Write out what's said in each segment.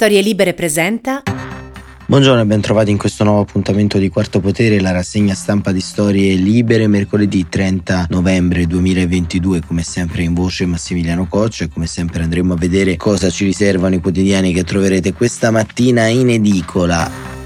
Storie Libere presenta. Buongiorno e ben trovati in questo nuovo appuntamento di Quarto Potere, la rassegna stampa di Storie Libere, mercoledì 30 novembre 2022, come sempre in voce Massimiliano Coccia e come sempre andremo a vedere cosa ci riservano i quotidiani che troverete questa mattina in edicola.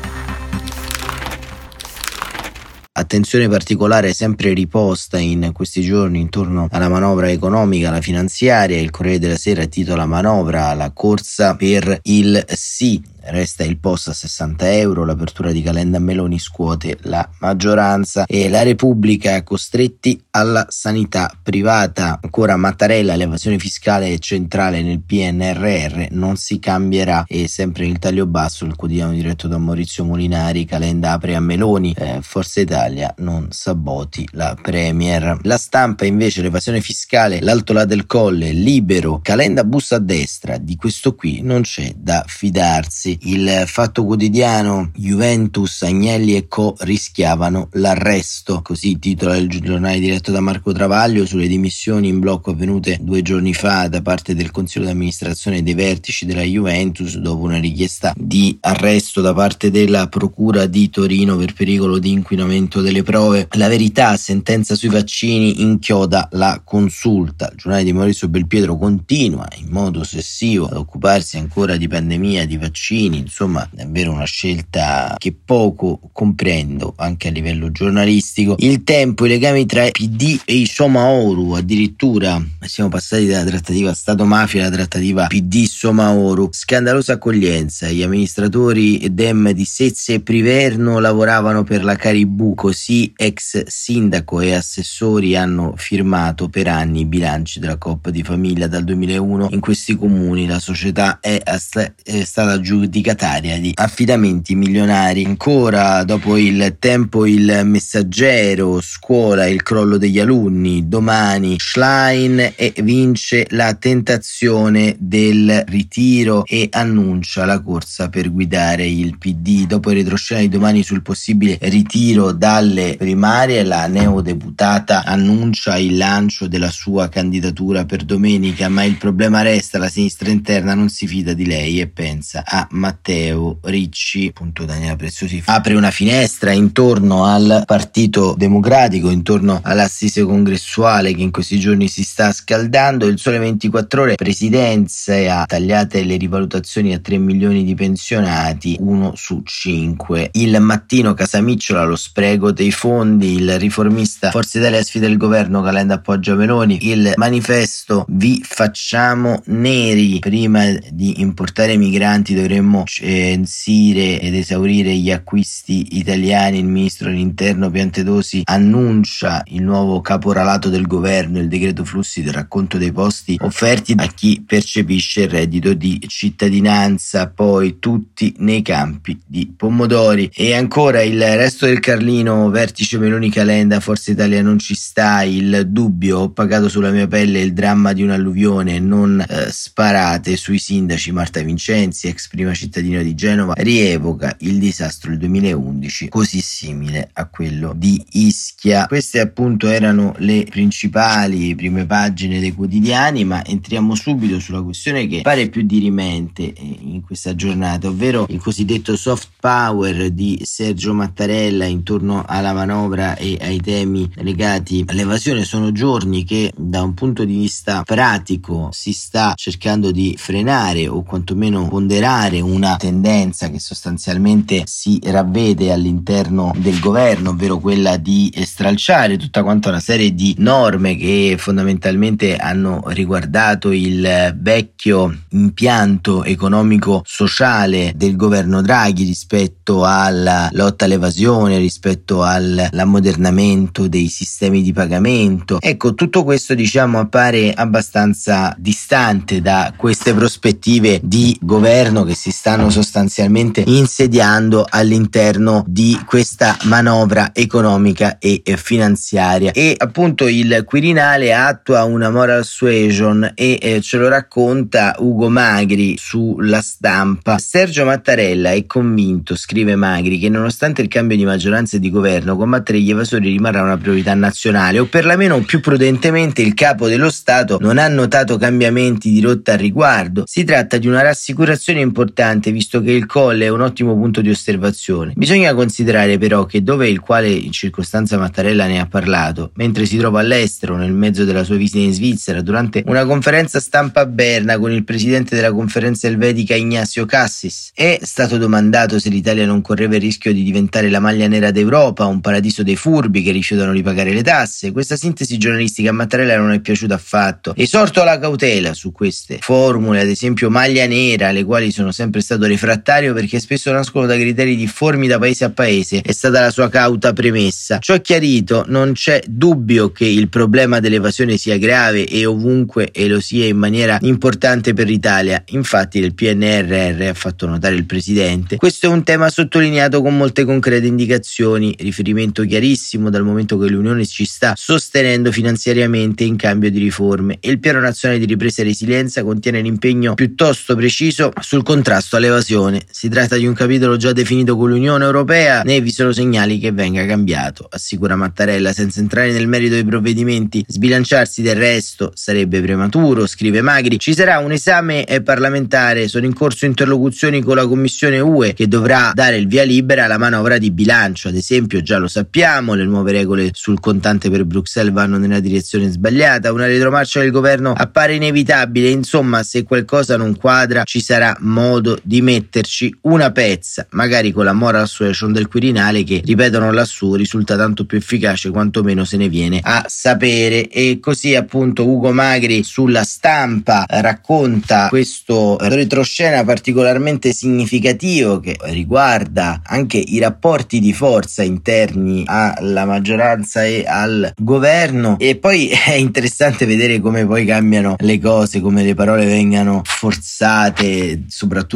Attenzione particolare sempre riposta in questi giorni intorno alla manovra economica, la finanziaria. Il Corriere della Sera titola Manovra, la corsa per il sì. Resta il post a 60 euro, l'apertura di Calenda Meloni scuote la maggioranza e la Repubblica costretti alla sanità privata. Ancora Mattarella, l'evasione fiscale centrale nel PNRR non si cambierà e sempre nel taglio basso il quotidiano diretto da Maurizio Molinari, Calenda apre a Meloni, eh, Forza Italia non saboti la Premier. La stampa invece l'evasione fiscale, l'alto là del colle, libero, Calenda bussa a destra, di questo qui non c'è da fidarsi il Fatto Quotidiano, Juventus, Agnelli e Co rischiavano l'arresto, così titola il giornale diretto da Marco Travaglio sulle dimissioni in blocco avvenute due giorni fa da parte del Consiglio di amministrazione dei vertici della Juventus dopo una richiesta di arresto da parte della Procura di Torino per pericolo di inquinamento delle prove. La verità, sentenza sui vaccini, inchioda la consulta. Il giornale di Maurizio Belpietro continua in modo ossessivo ad occuparsi ancora di pandemia, di vaccini Salvini, insomma davvero una scelta che poco comprendo anche a livello giornalistico. Il tempo, i legami tra PD e i Somaoru, addirittura siamo passati dalla trattativa Stato-mafia alla trattativa PD-Somaoru, scandalosa accoglienza, gli amministratori Dem di Sezze e Priverno lavoravano per la Caribù, così ex sindaco e assessori hanno firmato per anni i bilanci della Coppa di Famiglia dal 2001 in questi comuni la società è, è stata giudicata aggiudicataria di affidamenti milionari. Ancora dopo il tempo il messaggero, scuola, il crollo degli alunni, domani Schlein e vince la tentazione del ritiro e annuncia la corsa per guidare il PD. Dopo il retroscena di domani sul possibile ritiro dalle primarie, la neodeputata annuncia il lancio della sua candidatura per domenica, ma il problema resta, la sinistra interna non si fida di lei e pensa a Matteo Ricci, appunto Daniela Preziosi, apre una finestra intorno al Partito Democratico, intorno all'assise congressuale che in questi giorni si sta scaldando. Il Sole 24 Ore, presidenza ha tagliate le rivalutazioni a 3 milioni di pensionati, uno su 5. Il mattino Casamicciola, lo spreco dei fondi, il riformista Forza Italia sfida il governo, Calenda appoggia Meloni, il manifesto vi facciamo neri, prima di importare migranti dovremmo dovremmo censire ed esaurire gli acquisti italiani, il ministro dell'interno Piantedosi annuncia il nuovo caporalato del governo, il decreto flussi del racconto dei posti offerti a chi percepisce il reddito di cittadinanza, poi tutti nei campi di pomodori. E ancora il resto del Carlino, vertice Meloni Calenda, Forza Italia non ci sta, il dubbio, ho pagato sulla mia pelle il dramma di un'alluvione, non eh, sparate sui sindaci Marta Vincenzi, ex prima cittadino di Genova rievoca il disastro del 2011 così simile a quello di Ischia. Queste appunto erano le principali prime pagine dei quotidiani, ma entriamo subito sulla questione che pare più dirimente eh, in questa giornata, ovvero il cosiddetto soft power di Sergio Mattarella intorno alla manovra e ai temi legati all'evasione. Sono giorni che da un punto di vista pratico si sta cercando di frenare o quantomeno ponderare una tendenza che sostanzialmente si ravvede all'interno del governo, ovvero quella di stralciare tutta quanta una serie di norme che fondamentalmente hanno riguardato il vecchio impianto economico sociale del governo Draghi rispetto alla lotta all'evasione, rispetto all'ammodernamento dei sistemi di pagamento. Ecco, tutto questo diciamo appare abbastanza distante da queste prospettive di governo che si stanno sostanzialmente insediando all'interno di questa manovra economica e finanziaria e appunto il Quirinale attua una moral suasion e eh, ce lo racconta Ugo Magri sulla stampa. Sergio Mattarella è convinto, scrive Magri, che nonostante il cambio di maggioranza e di governo combattere gli evasori rimarrà una priorità nazionale o perlomeno più prudentemente il capo dello Stato non ha notato cambiamenti di rotta al riguardo. Si tratta di una rassicurazione importante importante visto che il colle è un ottimo punto di osservazione. Bisogna considerare però che dove il quale in circostanza Mattarella ne ha parlato, mentre si trova all'estero nel mezzo della sua visita in Svizzera durante una conferenza stampa a Berna con il presidente della conferenza elvetica Ignacio Cassis, è stato domandato se l'Italia non correva il rischio di diventare la maglia nera d'Europa, un paradiso dei furbi che rifiutano di pagare le tasse. Questa sintesi giornalistica a Mattarella non è piaciuta affatto. Esorto alla cautela su queste formule, ad esempio maglia nera, alle quali sono sempre stato refrattario perché spesso nascono da criteri difformi da paese a paese. È stata la sua cauta premessa. Ciò chiarito, non c'è dubbio che il problema dell'evasione sia grave e ovunque e lo sia in maniera importante per l'Italia. Infatti del PNRR ha fatto notare il presidente. Questo è un tema sottolineato con molte concrete indicazioni, riferimento chiarissimo dal momento che l'Unione ci sta sostenendo finanziariamente in cambio di riforme e il Piano Nazionale di Ripresa e Resilienza contiene l'impegno piuttosto preciso sul contrasto all'evasione. Si tratta di un capitolo già definito con l'Unione Europea, né vi sono segnali che venga cambiato, assicura Mattarella senza entrare nel merito dei provvedimenti. Sbilanciarsi del resto sarebbe prematuro, scrive Magri. Ci sarà un esame parlamentare, sono in corso interlocuzioni con la Commissione UE che dovrà dare il via libera alla manovra di bilancio, ad esempio già lo sappiamo, le nuove regole sul contante per Bruxelles vanno nella direzione sbagliata, una retromarcia del governo appare inevitabile, insomma se qualcosa non quadra ci sarà modo di metterci una pezza, magari con la moral suasion del Quirinale che, ripetono lassù, risulta tanto più efficace quanto meno se ne viene a sapere. E così appunto Ugo Magri sulla stampa racconta questo retroscena particolarmente significativo che riguarda anche i rapporti di forza interni alla maggioranza e al governo. E poi è interessante vedere come poi cambiano le cose, come le parole vengano forzate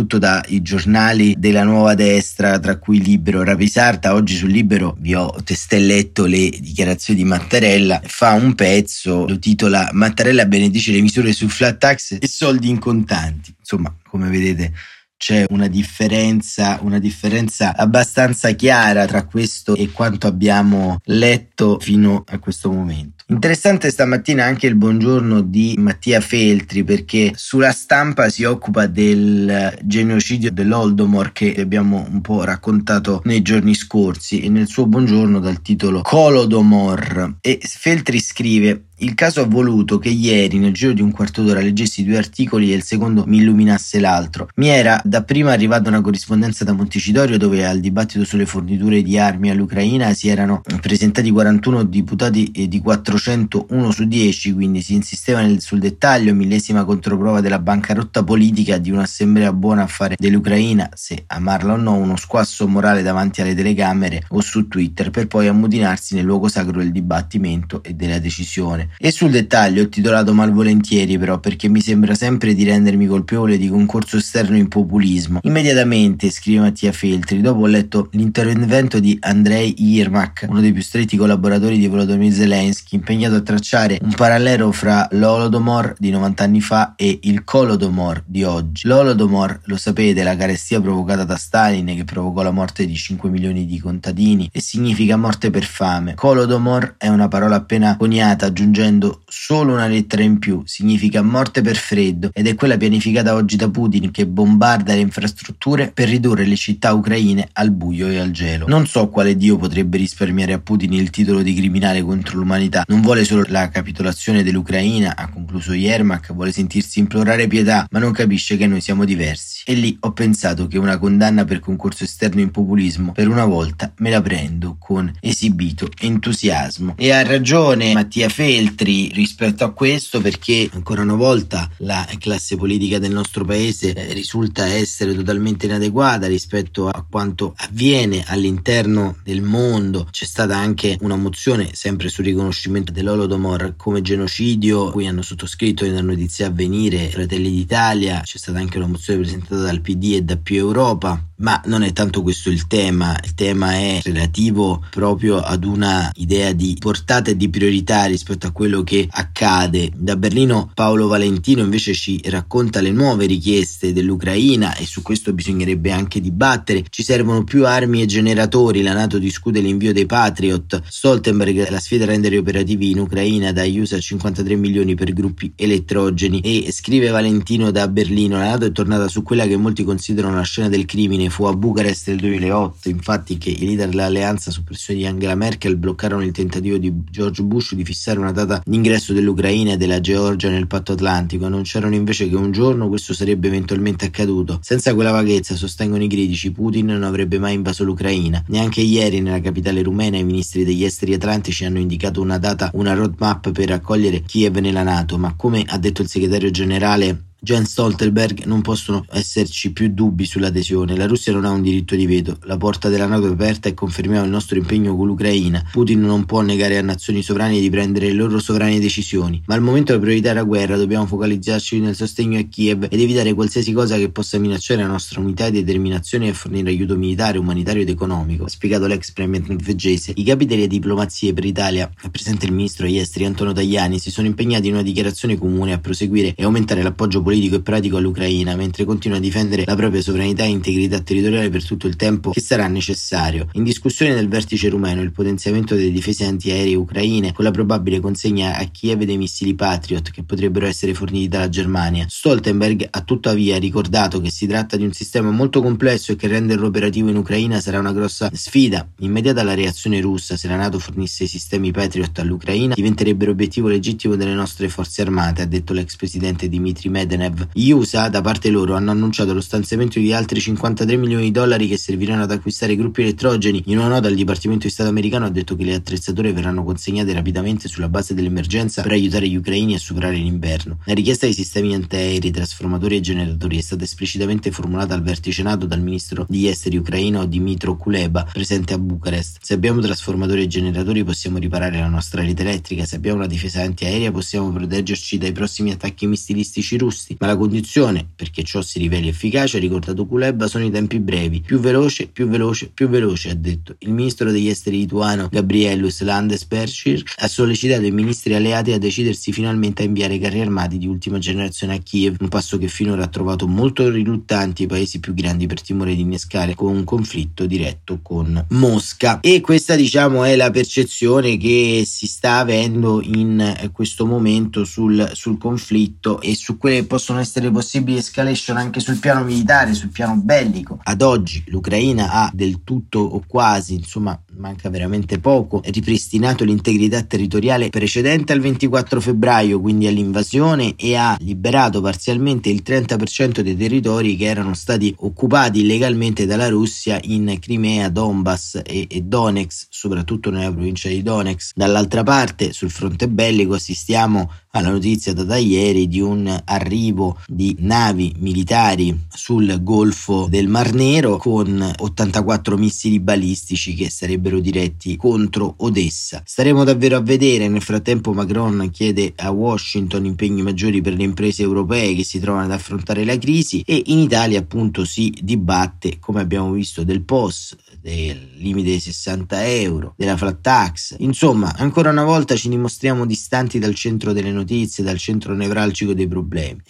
soprattutto dai giornali della nuova destra tra cui Libero Rapisarta. Oggi sul Libero vi ho testé letto le dichiarazioni di Mattarella. Fa un pezzo lo titola Mattarella benedice le misure sul flat tax e soldi in contanti insomma come vedete c'è una differenza, una differenza abbastanza chiara tra questo e quanto abbiamo letto fino a questo momento. Interessante stamattina anche il buongiorno di Mattia Feltri perché sulla stampa si occupa del genocidio dell'Oldomor che abbiamo un po' raccontato nei giorni scorsi e nel suo buongiorno dal titolo Colodomor e Feltri scrive il caso ha voluto che ieri, nel giro di un quarto d'ora, leggessi due articoli e il secondo mi illuminasse l'altro. Mi era dapprima arrivata una corrispondenza da Montecitorio dove al dibattito sulle forniture di armi all'Ucraina si erano presentati 41 deputati di 401 su 10, quindi si insisteva nel, sul dettaglio, millesima controprova della bancarotta politica di un'assemblea buona a fare dell'Ucraina, se amarla o no, uno squasso morale davanti alle telecamere o su Twitter, per poi ammutinarsi nel luogo sacro del dibattimento e della decisione. E sul dettaglio ho titolato malvolentieri però perché mi sembra sempre di rendermi colpevole di concorso esterno in populismo. Immediatamente, scrive Mattia Feltri, dopo ho letto l'intervento di Andrei Yermak, uno dei più stretti collaboratori di Volodymyr Zelensky, impegnato a tracciare un parallelo fra l'Holodomor di 90 anni fa e il Colodomor di oggi. L'Holodomor, lo sapete, la carestia provocata da Stalin che provocò la morte di 5 milioni di contadini e significa morte per fame. Colodomor è una parola appena coniata aggiungendo aggiungendo solo una lettera in più, significa morte per freddo ed è quella pianificata oggi da Putin che bombarda le infrastrutture per ridurre le città ucraine al buio e al gelo. Non so quale dio potrebbe risparmiare a Putin il titolo di criminale contro l'umanità, non vuole solo la capitolazione dell'Ucraina, ha concluso Yermak, vuole sentirsi implorare pietà, ma non capisce che noi siamo diversi. E lì ho pensato che una condanna per concorso esterno in populismo, per una volta me la prendo con esibito entusiasmo. E ha ragione Mattia Fel filtri rispetto a questo perché ancora una volta la classe politica del nostro paese eh, risulta essere totalmente inadeguata rispetto a quanto avviene all'interno del mondo. C'è stata anche una mozione sempre sul riconoscimento dell'Holodomor come genocidio, cui hanno sottoscritto nella notizia a venire Fratelli d'Italia, c'è stata anche una mozione presentata dal PD e da Più Europa. Ma non è tanto questo il tema, il tema è relativo proprio ad una idea di portata e di priorità rispetto a quello che accade. Da Berlino Paolo Valentino invece ci racconta le nuove richieste dell'Ucraina e su questo bisognerebbe anche dibattere. Ci servono più armi e generatori, la Nato discute l'invio dei Patriot, Stoltenberg la sfida a rendere operativi in Ucraina dagli USA 53 milioni per gruppi elettrogeni. E scrive Valentino da Berlino, la Nato è tornata su quella che molti considerano la scena del crimine, fu a Bucarest nel 2008, infatti che i leader dell'alleanza su pressione di Angela Merkel bloccarono il tentativo di George Bush di fissare una data d'ingresso dell'Ucraina e della Georgia nel patto atlantico, annunciarono invece che un giorno questo sarebbe eventualmente accaduto. Senza quella vaghezza, sostengono i critici, Putin non avrebbe mai invaso l'Ucraina. Neanche ieri nella capitale rumena i ministri degli esteri atlantici hanno indicato una data, una roadmap per accogliere Kiev nella Nato, ma come ha detto il segretario generale Jens Stoltenberg non possono esserci più dubbi sull'adesione. La Russia non ha un diritto di veto. La porta della NATO è aperta e confermiamo il nostro impegno con l'Ucraina. Putin non può negare a nazioni sovrane di prendere le loro sovrane decisioni. Ma al momento la priorità è la guerra. Dobbiamo focalizzarci nel sostegno a Kiev ed evitare qualsiasi cosa che possa minacciare la nostra unità e determinazione a fornire aiuto militare, umanitario ed economico. Ha spiegato l'ex premier norvegese. I capi delle diplomazie per l'Italia, presente il ministro degli esteri Antonio Tajani, si sono impegnati in una dichiarazione comune a proseguire e aumentare l'appoggio politico e pratico all'Ucraina, mentre continua a difendere la propria sovranità e integrità territoriale per tutto il tempo che sarà necessario. In discussione del vertice rumeno il potenziamento delle difese antiaeree ucraine con la probabile consegna a Kiev dei missili Patriot che potrebbero essere forniti dalla Germania. Stoltenberg ha tuttavia ricordato che si tratta di un sistema molto complesso e che renderlo operativo in Ucraina sarà una grossa sfida. Immediata la reazione russa, se la NATO fornisse i sistemi Patriot all'Ucraina, diventerebbero obiettivo legittimo delle nostre forze armate, ha detto l'ex presidente Dmitry Medvedev gli USA, da parte loro, hanno annunciato lo stanziamento di altri 53 milioni di dollari che serviranno ad acquistare gruppi elettrogeni. In una nota, il Dipartimento di Stato americano ha detto che le attrezzature verranno consegnate rapidamente sulla base dell'emergenza per aiutare gli ucraini a superare l'inverno. La richiesta di sistemi antiaerei, trasformatori e generatori è stata esplicitamente formulata al vertice NATO dal ministro degli esteri ucraino Dimitro Kuleba, presente a Bucarest. Se abbiamo trasformatori e generatori possiamo riparare la nostra rete elettrica, se abbiamo una difesa antiaerea possiamo proteggerci dai prossimi attacchi missilistici russi costi, ma la condizione perché ciò si riveli efficace, ha ricordato Kuleba, sono i tempi brevi. Più veloce, più veloce, più veloce, ha detto. Il ministro degli esteri lituano Gabrielus Landesperschir ha sollecitato i ministri alleati a decidersi finalmente a inviare carri armati di ultima generazione a Kiev, un passo che finora ha trovato molto riluttanti i paesi più grandi per timore di innescare con un conflitto diretto con Mosca. E questa diciamo è la percezione che si sta avendo in questo momento sul, sul conflitto e su quelle possono essere possibili escalation anche sul piano militare, sul piano bellico. Ad oggi l'Ucraina ha del tutto o quasi, insomma, manca veramente poco, ripristinato l'integrità territoriale precedente al 24 febbraio, quindi all'invasione, e ha liberato parzialmente il 30% dei territori che erano stati occupati illegalmente dalla Russia in Crimea, Donbass e, e Donetsk, soprattutto nella provincia di Donetsk. Dall'altra parte, sul fronte bellico, assistiamo alla notizia data ieri di un arrivo di navi militari sul golfo del Mar Nero con 84 missili balistici che sarebbero diretti contro Odessa. Staremo davvero a vedere, nel frattempo Macron chiede a Washington impegni maggiori per le imprese europee che si trovano ad affrontare la crisi e in Italia appunto si dibatte, come abbiamo visto, del POS, del limite dei 60 euro, della flat tax. Insomma, ancora una volta ci dimostriamo distanti dal centro delle notizie, dal centro nevralgico dei problemi.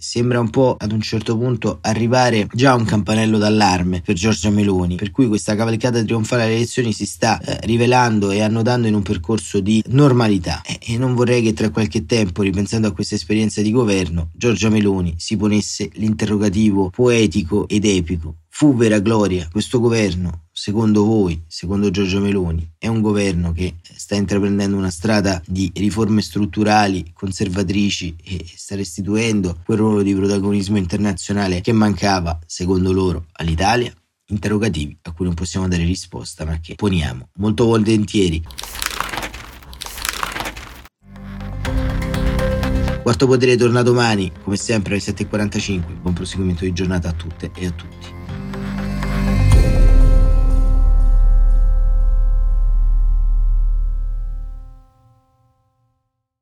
Sembra un po' ad un certo punto arrivare già un campanello d'allarme per Giorgia Meloni, per cui questa cavalcata trionfale alle elezioni si sta eh, rivelando e annodando in un percorso di normalità. E, e non vorrei che tra qualche tempo, ripensando a questa esperienza di governo, Giorgia Meloni si ponesse l'interrogativo poetico ed epico. Fu vera gloria questo governo, secondo voi, secondo Giorgio Meloni, è un governo che sta intraprendendo una strada di riforme strutturali, conservatrici e sta restituendo quel ruolo di protagonismo internazionale che mancava, secondo loro, all'Italia? Interrogativi a cui non possiamo dare risposta, ma che poniamo molto volentieri. Quarto Potere torna domani, come sempre alle 7.45. Buon proseguimento di giornata a tutte e a tutti.